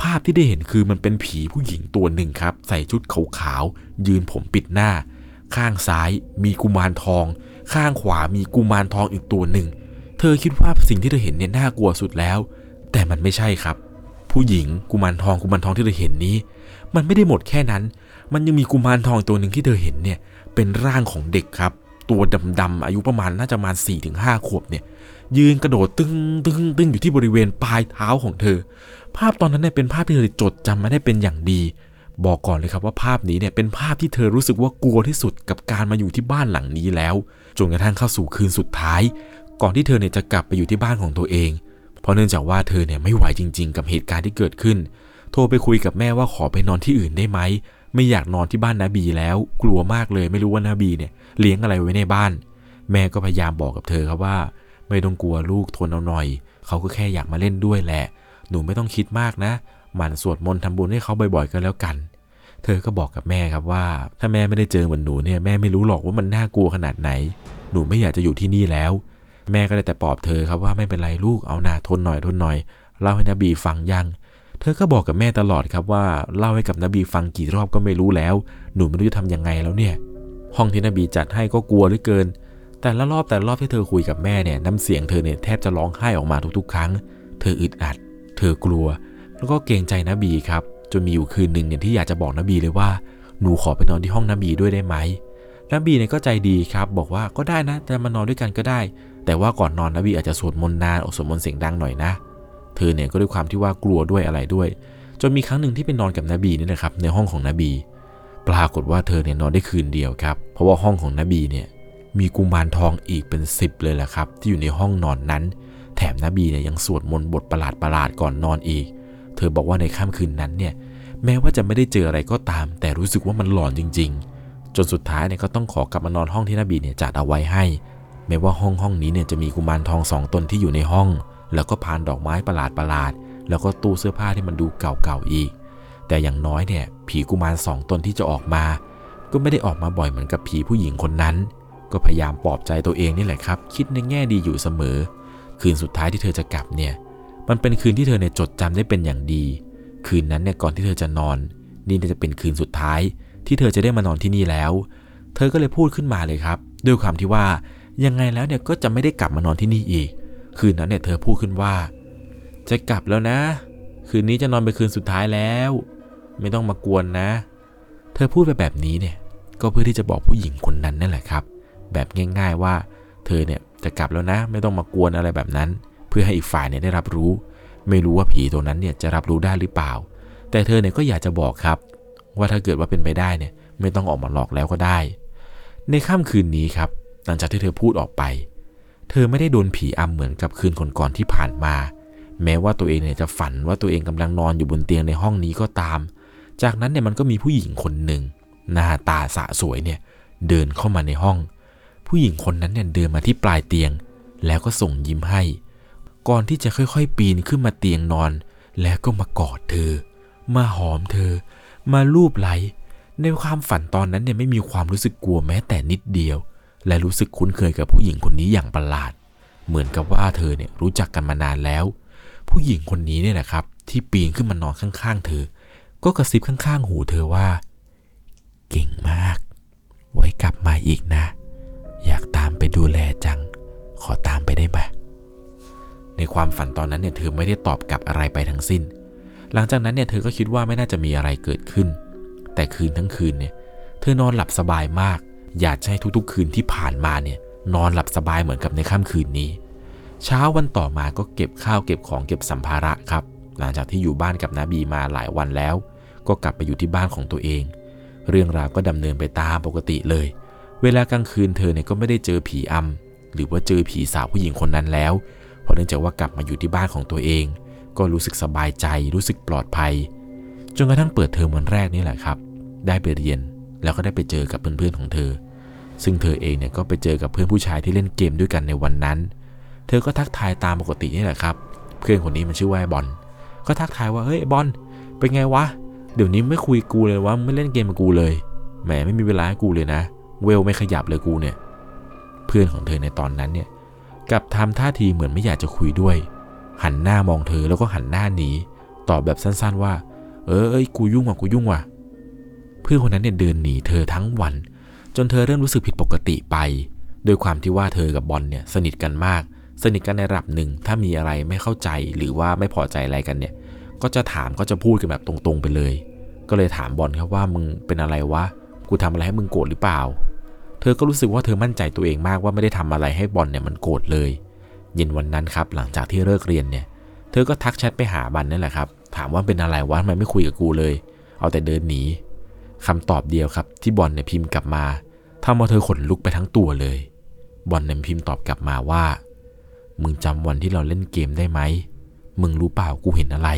ภาพที่ได้เห็นคือมันเป็นผีผู้หญิงตัวหนึ่งครับ ใส่ชุดขาวๆยืนผมปิดหน้า ข้างซ้ายมีกุมารทอง ข้างขวามีกุมารทองอีกตัวหนึ่ง เธอคิดว่าสิ่งที่เธอเห็นเนี่ยน่ากลัวสุดแล้ว แต่มันไม่ใช่ครับ ผู้หญิงกุมารทองกุมารทองที่เธอเห็นนี้ มันไม่ได้หมดแค่นั้น มันยังมีกุมารทองตัวหนึ่งที่เธอเห็นเนี่ยเป็นร่างของเด็กครับ ตัวดำๆอายุประมาณน่าจะประมาณ4-5ถึงขวบเนี่ย ยืนกระโดดตึงตึงตึงอยู่ที่บริเวณปลายเท้าของเธอ ภาพตอนนั้นเนี่ยเป็นภาพที่เธอจดจำมาได้เป็นอย่างดี บอกก่อนเลยครับว่าภาพนี้เนี่ยเป็นภาพที่เธอรู้สึกว่ากลัวที่สุดกับการมาอยู่ที่บ้านหลังนี้แล้วจนกระทั่งเข้าสู่คืนสุดท้าย ก่อนที่เธอเนี่ยจะกลับไปอยู่ที่บ้านของตัวเอง เพราะเนื่องจากว่าเธอเนี่ยไม่ไหวจริง ๆ กับเหตุการณ์ที่เกิดขึ้น โทรไปคุยกับแม่ว่าขอไปนอนที่อื่นได้ไหมไม่อยากนอนที่บ้านนาบีแล้ว กลัวมากเลยไม่รู้ว่านาบีเนี่ยเลี้ยงอะไรไว้ในบ้าน แม่ก็พยายามบอกกับเธอครับว่า ไม่ต้องกลัวลูกทนเอาหน่อย เขาก็แค่อยากมาเล่นด้วยแหละ หนูไม่ต้องคิดมากนะ หมั่นสวดมนต์ทำบุญให้เขาบ่อยๆก็แล้วกัน เธอก็บอกกับแม่ครับว่า ถ้าแม่ไม่ได้เจอเหมือนหนูเนี่ยแม่ไม่รู้หรอกว่ามันน่ากลัวขนาดไหน หนูไม่อยากจะอยู่ที่นี่แล้ว แม่ก็ได้แต่ปลอบเธอครับว่าไม่เป็นไรลูกเอาหนาทนหน่อยทนหน่อยเล่าให้นบีฟังยังเธอก็บอกกับแม่ตลอดครับว่าเล่าให้กับนบีฟังกี่รอบก็ไม่รู้แล้ว หนูไม่รู้จะทำยังไงแล้วเนี่ย ห้องที่นบีจัดให้ก็กลัวเหลือเกิน แต่ละรอบแต่ละรอบที่เธอคุยกับแม่เนี่ยน้ำเสียงเธอเนี่ยแทบจะร้องไห้ออกมาทุกๆ ครั้ง เธออึดอัด เธอกลัว แล้วก็เกรงใจนบีครับ จนมีอยู่คืนหนึ่งเนี่ยที่อยากจะบอกนบีเลยว่า หนูขอไปนอนที่ห้องนบีด้วยได้ไหมนบีเนี่ยก็ใจดีครับ บอกว่าก็ได้นะจะมานอนด้วยกันก็ได้ แต่ว่าก่อนนอนนบีอาจจะสวดมนต์นานอสวดมนต์เสียงดังหน่อยนะ เธอเนี่ยก็ด้วยความที่ว่ากลัวด้วยอะไรด้วย จนมีครั้งหนึ่งที่ไปนอนกับนบีนี่นะครับในห้องของนบี ปรากฏว่าเธอเนี่ยนอนได้คืนเดียวครับ เพราะว่าห้องของนบีเนี่ย มีกุมารทองอีกเป็นสิบเลยแหละครับ ที่อยู่ในห้องนอนนั้น แถมนบีเนี่ยยังสวดมนต์บทประหลาดประหลาดก่อนนอนอีก เธอบอกว่าในค่ำคืนนั้นเนี่ย แม้ว่าจะไม่ได้เจออะไรก็ตาม แต่รู้สึกว่ามันหลอนจริง ๆ จนสุดท้ายเนี่ยก็ต้องขอกลับมานอนห้องที่นบีเนี่ยจัดเอาไว้ให้ แม้ว่าห้องห้องนี้เนี่ยจะมีกุมารทองสองตนที่อยู่ในห้อง แล้วก็พานดอกไม้ประหลาดประหลาด แล้วก็ตู้เสื้อผ้าที่มันดูเก่าๆอีก แต่อย่างน้อยเนี่ย ผีกุมารสองตนที่จะออกมา ก็ไม่ได้ออกมาบ่อยเหมือนกับผีผู้หญิงคนนั้น ก็พยายามปลอบใจตัวเองนี่แหละครับ คิดในแง่ดีอยู่เสมอ คืนสุดท้ายที่เธอจะกลับเนี่ย มันเป็นคืนที่เธอเนี่ยจดจำได้เป็นอย่างดี คืนนั้นเนี่ยก่อนที่เธอจะนอน นี่จะเป็นคืนสุดท้าย ที่เธอจะได้มานอนที่นี่แล้ว เธอก็เลยพูดขึ้นมาเลยครับ ด้วยความที่ว่ายังไงแล้วเนี่ยก็จะไม่ได้กลับมานอนที่นี่อีก คืนนั้นเนี่ยเธอพูดขึ้นว่า จะกลับแล้วนะ คืนนี้จะนอนไปคืนสุดท้ายแล้ว ไม่ต้องมากวนนะ เธอพูดไปแบบนี้เนี่ย ก็เพื่อที่จะบอกผู้หญิงคนนั้นนั่นแหละครับ แบบง่าย ๆว่า เธอเนี่ยจะกลับแล้วนะ ไม่ต้องมากวนอะไรแบบนั้น เพื่อให้อีกฝ่ายเนี่ยได้รับรู้ ไม่รู้ว่าผีตัวนั้นเนี่ยจะรับรู้ได้หรือเปล่า แต่เธอเนี่ยก็อยากจะบอกครับ ว่าถ้าเกิดว่าเป็นไปได้เนี่ยไม่ต้องออกมาหลอกแล้วก็ได้ ในค่ำคืนนี้ครับ หลังจากที่เธอพูดออกไป เธอไม่ได้โดนผีอำเหมือนกับคืนก่อนๆที่ผ่านมา แม้ว่าตัวเองเนี่ยจะฝันว่าตัวเองกำลังนอนอยู่บนเตียงในห้องนี้ก็ตาม จากนั้นเนี่ยมันก็มีผู้หญิงคนหนึ่งหน้าตาสะสวยเนี่ยเดินเข้ามาในห้อง ผู้หญิงคนนั้นเนี่ยเดินมาที่ปลายเตียง แล้วก็ส่งยิ้มให้ ก่อนที่จะค่อยๆ ปีนขึ้นมาเตียงนอน แล้วก็มากอดเธอ มาหอมเธอ มาลูบไหล ในความฝันตอนนั้นเนี่ยไม่มีความรู้สึกกลัวแม้แต่นิดเดียว และรู้สึกคุ้นเคยกับผู้หญิงคนนี้อย่างประหลาด เหมือนกับว่าเธอเนี่ยรู้จักกันมานานแล้ว ผู้หญิงคนนี้เนี่ยนะครับ ที่ปีนขึ้นมานอนข้างๆ เธอ ก็กระซิบข้างๆ หูเธอว่า เก่งมาก ไว้กลับมาอีกนะ อยากตามไปดูแลจัง ขอตามไปได้ไหมในความฝันตอนนั้นเนี่ยเธอไม่ได้ตอบกลับอะไรไปทั้งสิ้น หลังจากนั้นเนี่ยเธอก็คิดว่าไม่น่าจะมีอะไรเกิดขึ้น แต่คืนทั้งคืนเนี่ย เธอนอนหลับสบายมาก อยากให้ทุกๆ คืนที่ผ่านมาเนี่ย นอนหลับสบายเหมือนกับในค่ำคืนนี้ เช้าวันต่อมาก็เก็บข้าวเก็บของเก็บสัมภาระครับ หลังจากที่อยู่บ้านกับนาบีมาหลายวันแล้ว ก็กลับไปอยู่ที่บ้านของตัวเอง เรื่องราวก็ดำเนินไปตามปกติเลย เวลากลางคืนเธอเนี่ยก็ไม่ได้เจอผีอำหรือว่าเจอผีสาวผู้หญิงคนนั้นแล้ว เพราะเนื่องจากว่ากลับมาอยู่ที่บ้านของตัวเอง ก็รู้สึกสบายใจรู้สึกปลอดภัย จนกระทั่งเปิดเทอมวันแรกนี่แหละครับ ได้ไปเรียนแล้วก็ได้ไปเจอกับเพื่อนๆของเธอ ซึ่งเธอเองเนี่ยก็ไปเจอกับเพื่อนผู้ชายที่เล่นเกมด้วยกันในวันนั้น เธอก็ทักทายตามปกตินี่แหละครับ เพื่อนคนนี้มันชื่อว่าบอล ก็ทักทายว่าเฮ้ยบอลเป็นไงวะ เดี๋ยวนี้ไม่คุยกูเลยว่าไม่เล่นเกมกับกูเลย แหมไม่มีเวลาให้กูเลยนะ เวลไม่ขยับเลยกูเนี่ย เพื่อนของเธอในตอนนั้นเนี่ยกลับทำท่าทีเหมือนไม่อยากจะคุยด้วย หันหน้ามองเธอแล้วก็หันหน้าหนีตอบแบบสั้นๆว่า เออเอ้ยกูยุ่งว่ะกูยุ่งว่ะ เพื่อนคนนั้นเนี่ยเดินหนีเธอทั้งวัน จนเธอเริ่มรู้สึกผิดปกติไปโดยความที่ว่าเธอกับบอลเนี่ยสนิทกันมาก สนิทกันในระดับหนึ่งถ้ามีอะไรไม่เข้าใจหรือว่าไม่พอใจอะไรกันเนี่ย ก็จะถามก็จะพูดกันแบบตรงๆไปเลย ก็เลยถามบอลครับว่ามึงเป็นอะไรวะกูทำอะไรให้มึงโกรธหรือเปล่า ธอก็รู้สึกว่าเธอมั่นใจตัวเองมากว่าไม่ได้ทำอะไรให้บอลเนี่ยมันโกรธเลย เย็นวันนั้นครับหลังจากที่เลิกเรียนเนี่ย เธอก็ทักแชทไปหาบันนั่นแหละครับ ถามว่าเป็นอะไรวะทำไมไม่คุยกับกูเลย เอาแต่เดินหนีคำตอบเดียวครับ ที่บอลเนี่ยพิมพ์กลับมาทำเอาเธอขนลุกไปทั้งตัวเลย บอลเนี่ยพิมพ์ตอบกลับมาว่า มึงจำวันที่เราเล่นเกมได้ไหม มึงรู้เปล่ากูเห็นอะไร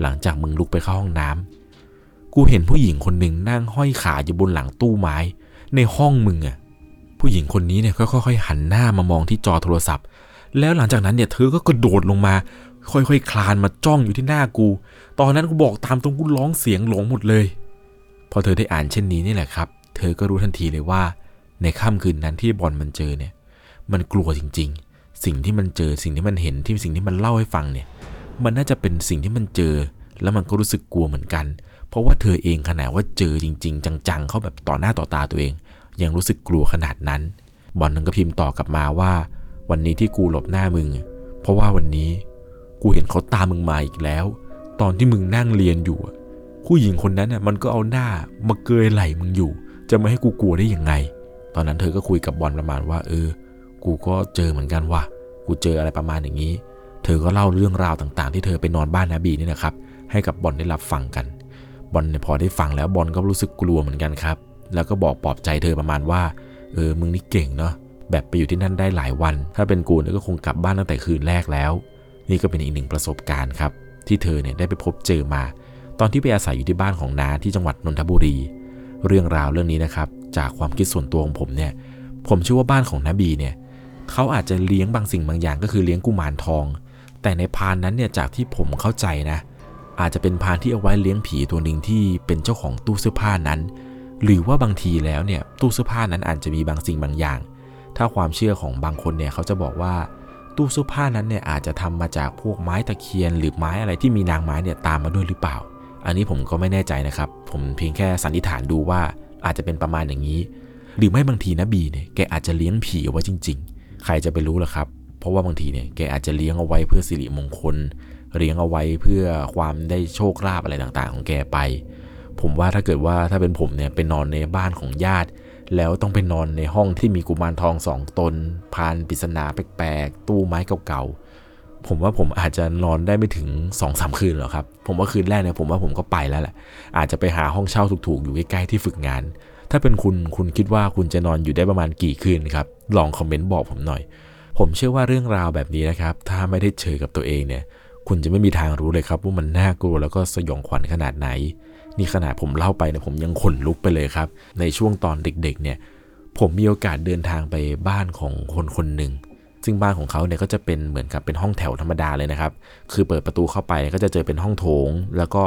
หลังจากมึงลุกไปเข้าห้องน้ำกูเห็นผู้หญิงคนหนึ่งนั่งห้อยขาอยู่บนหลังตู้ไม้ ในห้องมึงอะผู้หญิงคนนี้เนี่ยก็ค่อยๆหันหน้ามามองที่จอโทรศัพท์ แล้วหลังจากนั้นเนี่ยเธอก็กระโดดลงมา ค่อยๆคลานมาจ้องอยู่ที่หน้ากู ตอนนั้นกูบอกตามตรงกูร้องเสียงหลงหมดเลย พอเธอได้อ่านเช่นนี้นี่แหละครับ เธอก็รู้ทันทีเลยว่า ในค่ำคืนนั้นที่บอลมันเจอเนี่ย มันกลัวจริง ๆ สิ่งที่มันเจอสิ่งที่มันเห็นที่สิ่งที่มันเล่าให้ฟังเนี่ย มันน่าจะเป็นสิ่งที่มันเจอ แล้วมันก็รู้สึกกลัวเหมือนกัน เพราะว่าเธอเองขนาดว่าเจอจริง ๆ จังๆ เขาแบบต่อหน้าต่อตาตัวเอง ยังรู้สึกกลัวขนาดนั้น บอลนึงก็พิมพ์ต่อกลับมาว่า วันนี้ที่กูหลบหน้ามึง เพราะว่าวันนี้กูเห็นเขาตามมึงมาอีกแล้ว ตอนที่มึงนั่งเรียนอยู่ผู้หญิงคนนั้นน่ะมันก็เอาหน้ามาเกยไหล่มึงอยู่ จะไม่ให้กูกลัวได้ยังไง ตอนนั้นเธอก็คุยกับบอลประมาณว่า เออ กูก็เจอเหมือนกันว่ะกูเจออะไรประมาณอย่างนี้ เธอก็เล่าเรื่องราวต่างๆ ที่เธอไปนอนบ้านนาบีนี่นะครับ ให้กับบอลได้รับฟังกัน บอลเนี่ยพอได้ฟังแล้วบอลก็รู้สึกกลัวเหมือนกันครับ แล้วก็บอกปลอบใจเธอประมาณว่า เออ มึงนี่เก่งเนาะ แบบไปอยู่ที่นั่นได้หลายวัน ถ้าเป็นกูเนี่ยก็คงกลับบ้านตั้งแต่คืนแรกแล้ว นี่ก็เป็นอีกหนึ่งประสบการณ์ครับ ที่เธอเนี่ยได้ไปพบเจอมา ตอนที่ไปอาศัยอยู่ที่บ้านของน้าที่จังหวัดนนทบุรี เรื่องราวเรื่องนี้นะครับ จากความคิดส่วนตัวของผมเนี่ย ผมเชื่อว่าบ้านของนบีเนี่ย เขาอาจจะเลี้ยงบางสิ่งบางอย่างก็คือเลี้ยงกุมารทอง แต่ในพานนั้นเนี่ยจากที่ผมเข้าใจนะ อาจจะเป็นพานที่เอาไว้เลี้ยงผีตัวหนึ่งที่เป็นเจ้าของตู้เสื้อผ้านั้น หรือว่าบางทีแล้วเนี่ยตู้เสื้อผ้านั้นอาจจะมีบางสิ่งบางอย่าง ถ้าความเชื่อของบางคนเนี่ยเขาจะบอกว่าตู้เสื้อผ้านั้นเนี่ยอาจจะทำมาจากพวกไม้ตะเคียน หรือไม้อะไรที่มีนางไม้เนี่ยตามมาด้วยหรือเปล่า อันนี้ผมก็ไม่แน่ใจนะครับ ผมเพียงแค่สันนิษฐานดูว่าอาจจะเป็นประมาณอย่างนี้ หรือไม่บางทีนะบีเนี่ยแกอาจจะเลี้ยงผีเอาไว้จริง ๆ ใครจะไปรู้ล่ะครับ เพราะว่าบางทีเนี่ยแกอาจจะเลี้ยงเอาไว้เพื่อสิริมงคล เลี้ยงเอาไว้เพื่อความได้โชคลาภอะไรต่างๆ ของแกไป ผมว่าถ้าเกิดว่าถ้าเป็นผมเนี่ยไปนอนในบ้านของญาติ แล้วต้องไปนอนในห้องที่มีกุมารทองสองตน พานปริศนาแปลกๆ ตู้ไม้เก่าๆ ผมว่าผมอาจจะนอนได้ไม่ถึง2อสาคืนหรอกครับ ผมว่าคืนแรกเนี่ยผมว่าผมก็ไปแล้วแหละ อาจจะไปหาห้องเช่าถูกๆ อยู่ใกล้ๆที่ฝึกงาน ถ้าเป็นคุณคุณคิดว่าคุณจะนอนอยู่ได้ประมาณกี่คืนครับ ลองคอมเมนต์บอกผมหน่อยผมเชื่อว่าเรื่องราวแบบนี้นะครับ ถ้าไม่ได้เจอกับตัวเองเนี่ย คุณจะไม่มีทางรู้เลยครับว่ามันน่ากลัวแล้วก็สยองขวัญขนาดไหน นี่ขนาดผมเล่าไปเนี่ยผมยังขนลุกไปเลยครับ ในช่วงตอนเด็กๆ เนี่ย ผมมีโอกาสเดินทางไปบ้านของคนคนหนึ่งซึ่งบ้านของเขาเนี่ยก็จะเป็นเหมือนกับเป็นห้องแถวธรรมดาเลยนะครับ คือเปิดประตูเข้าไปก็จะเจอเป็นห้องโถง แล้วก็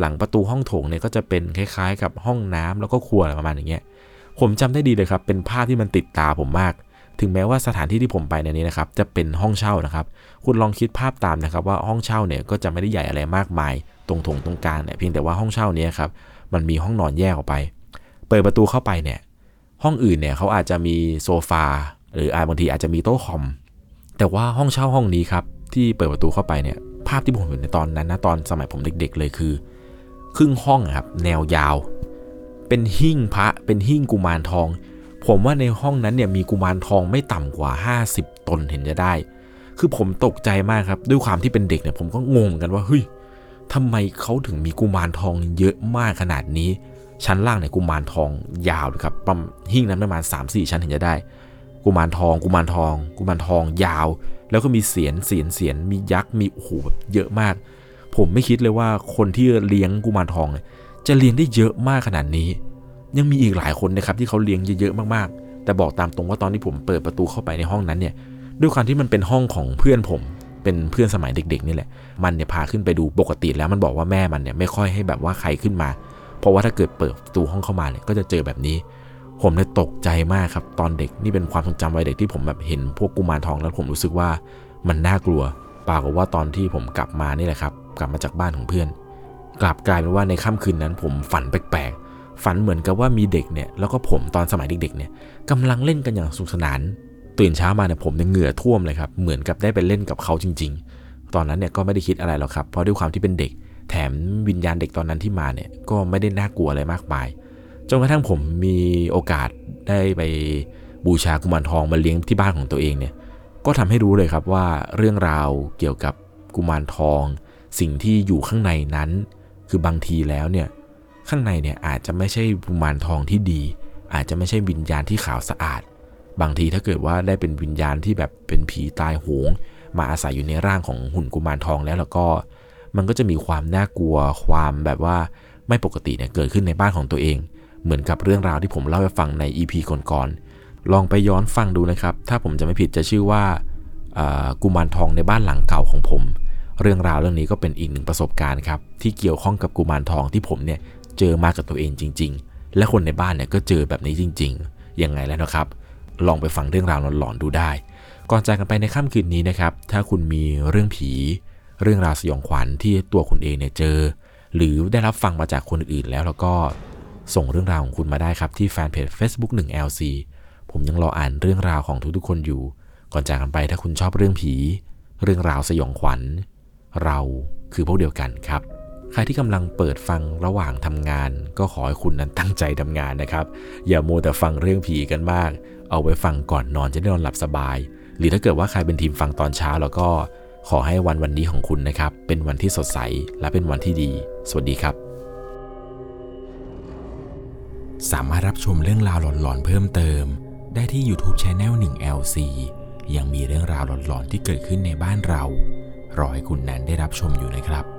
หลังประตูห้องโถงเนี่ยก็จะเป็นคล้ายๆ กับห้องน้ำแล้วก็ครัวอะไรประมาณอย่างเงี้ย ผมจำได้ดีเลยครับ เป็นภาพที่มันติดตาผมมาก ถึงแม้ว่าสถานที่ที่ผมไปในนี้นะครับจะเป็นห้องเช่านะครับ คุณลองคิดภาพตามนะครับ ว่าห้องเช่าเนี่ยก็จะไม่ได้ใหญ่อะไรมากมาย ตรงถงตรงกลางเนี่ยเพียงแต่ว่าห้องเช่านี้ครับมันมีห้องนอนแยกออกไป เปิดประตูเข้าไปเนี่ยห้องอื่นเนี่ยเขาอาจจะมีโซฟาหรืออาบางทีอาจจะมีโต๊ะคอม แต่ว่าห้องเช่าห้องนี้ครับที่เปิดประตูเข้าไปเนี่ยภาพที่ผมเห็นในตอนนั้นนะตอนสมัยผมเด็ก ๆ เลยคือ ครึ่งห้องครับแนวยาว เป็นหิ้งพระเป็นหิ้งกุมารทอง ผมว่าในห้องนั้นเนี่ยมีกุมารทองไม่ต่ำกว่า 50 ตนเห็นจะได้ คือผมตกใจมากครับ ด้วยความที่เป็นเด็กเนี่ยผมก็งงกันว่าเฮ้ยทำไมเขาถึงมีกุมารทองเยอะมากขนาดนี้ ชั้นล่างเนี่ยกุมารทองยาวเลยครับประมหิ้งนั้นประมาณ 3-4 ชั้นเห็นจะได้ กุมารทอง กุมารทอง กุมารทองยาว แล้วก็มีเสียนเสียนเสียนมียักษ์มีโอ้โหแบบเยอะมาก ผมไม่คิดเลยว่าคนที่เลี้ยงกุมารทองจะเลี้ยงได้เยอะมากขนาดนี้ ยังมีอีกหลายคนนะครับที่เขาเลี้ยงเยอะๆมากๆ แต่บอกตามตรงว่าตอนที่ผมเปิดประตูเข้าไปในห้องนั้นเนี่ย ด้วยความที่มันเป็นห้องของเพื่อนผม เป็นเพื่อนสมัยเด็กๆนี่แหละ มันเนี่ยพาขึ้นไปดูปกติแล้วมันบอกว่าแม่มันเนี่ยไม่ค่อยให้แบบว่าใครขึ้นมา เพราะว่าถ้าเกิดเปิดประตูห้องเข้ามาเนี่ยก็จะเจอแบบนี้ ผมเลยตกใจมากครับตอนเด็กนี่เป็นความทรงจำวัยเด็กที่ผมแบบเห็นพวกกุมารทองแล้วผมรู้สึกว่ามันน่ากลัวปากว่าตอนที่ผมกลับมานี่แหละครับ กลับมาจากบ้านของเพื่อน กลับกลายเป็นว่าในค่ำคืนนั้นผมฝันแปลกๆ ฝันเหมือนกับว่ามีเด็กเนี่ยแล้วก็ผมตอนสมัยเด็กๆเนี่ยกำลังเล่นกันอย่างสนุกสนาน ตื่นเช้ามาเนี่ยผมเนี่ยเหงื่อท่วมเลยครับเหมือนกับได้ไปเล่นกับเขาจริง ๆ ตอนนั้นเนี่ยก็ไม่ได้คิดอะไรหรอกครับเพราะด้วยความที่เป็นเด็ก แถมวิญญาณเด็กตอนนั้นที่มาเนี่ยก็ไม่ได้น่ากลัวอะไรมากมายจนกระทั่งผมมีโอกาสได้ไปบูชากุมารทองมาเลี้ยงที่บ้านของตัวเองเนี่ยก็ทำให้รู้เลยครับว่าเรื่องราวเกี่ยวกับกุมารทอง สิ่งที่อยู่ข้างในนั้น คือบางทีแล้วเนี่ย ข้างในเนี่ยอาจจะไม่ใช่กุมารทองที่ดี อาจจะไม่ใช่วิญญาณที่ขาวสะอาด บางทีถ้าเกิดว่าได้เป็นวิญญาณที่แบบเป็นผีตายโหง มาอาศัยอยู่ในร่างของหุ่นกุมารทองแล้วแล้วก็ มันก็จะมีความน่ากลัวความแบบว่าไม่ปกติเนี่ยเกิดขึ้นในบ้านของตัวเอง เหมือนกับเรื่องราวที่ผมเล่าให้ฟังใน EP ก่อนๆลองไปย้อนฟังดูนะครับ ถ้าผมจะไม่ผิดจะชื่อว่าอ่ากุมารทองในบ้านหลังเก่าของผม เรื่องราวเรื่องนี้ก็เป็นอีกหนึ่งประสบการณ์ครับที่เกี่ยวข้องกับกุมารทองที่ผมเนี่ย เจอมากับตัวเองจริง ๆ และคนในบ้านเนี่ยก็เจอแบบนี้จริงๆ ยังไงแล้วนะครับ ลองไปฟังเรื่องราวหลอนๆดูได้ ก่อนจากกันไปในค่ำคืนนี้นะครับ ถ้าคุณมีเรื่องผี เรื่องราวสยองขวัญที่ตัวคุณเองเนี่ยเจอ หรือได้รับฟังมาจากคนอื่นแล้วแล้วก็ส่งเรื่องราวของคุณมาได้ครับที่แฟนเพจ Facebook 1 LC ผมยังรออ่านเรื่องราวของทุกๆคนอยู่ ก่อนจากกันไปถ้าคุณชอบเรื่องผี เรื่องราวสยองขวัญ เราคือพวกเดียวกันครับ ครที่กำลังเปิดฟังระหว่างทำงาน ก็ขอให้คุณนั้นตั้งใจทำงานนะครับ อย่าโมแต่ฟังเรื่องผีกันมาก เอาไว้ฟังก่อนนอนจะได้นอนหลับสบาย หรือถ้าเกิดว่าใครเป็นทีมฟังตอนเช้าแล้วก็ขอให้วันวันนี้ของคุณนะครับ เป็นวันที่สดใสและเป็นวันที่ดี สวัสดีครับ สามารถรับชมเรื่องราวหลอนๆเพิ่มเติม ได้ที่ YouTube Channel 1 LC ยังมีเรื่องราวหลอนๆที่เกิดขึ้นในบ้านเรา รอให้คุณนั้นได้รับชมอยู่นะครับ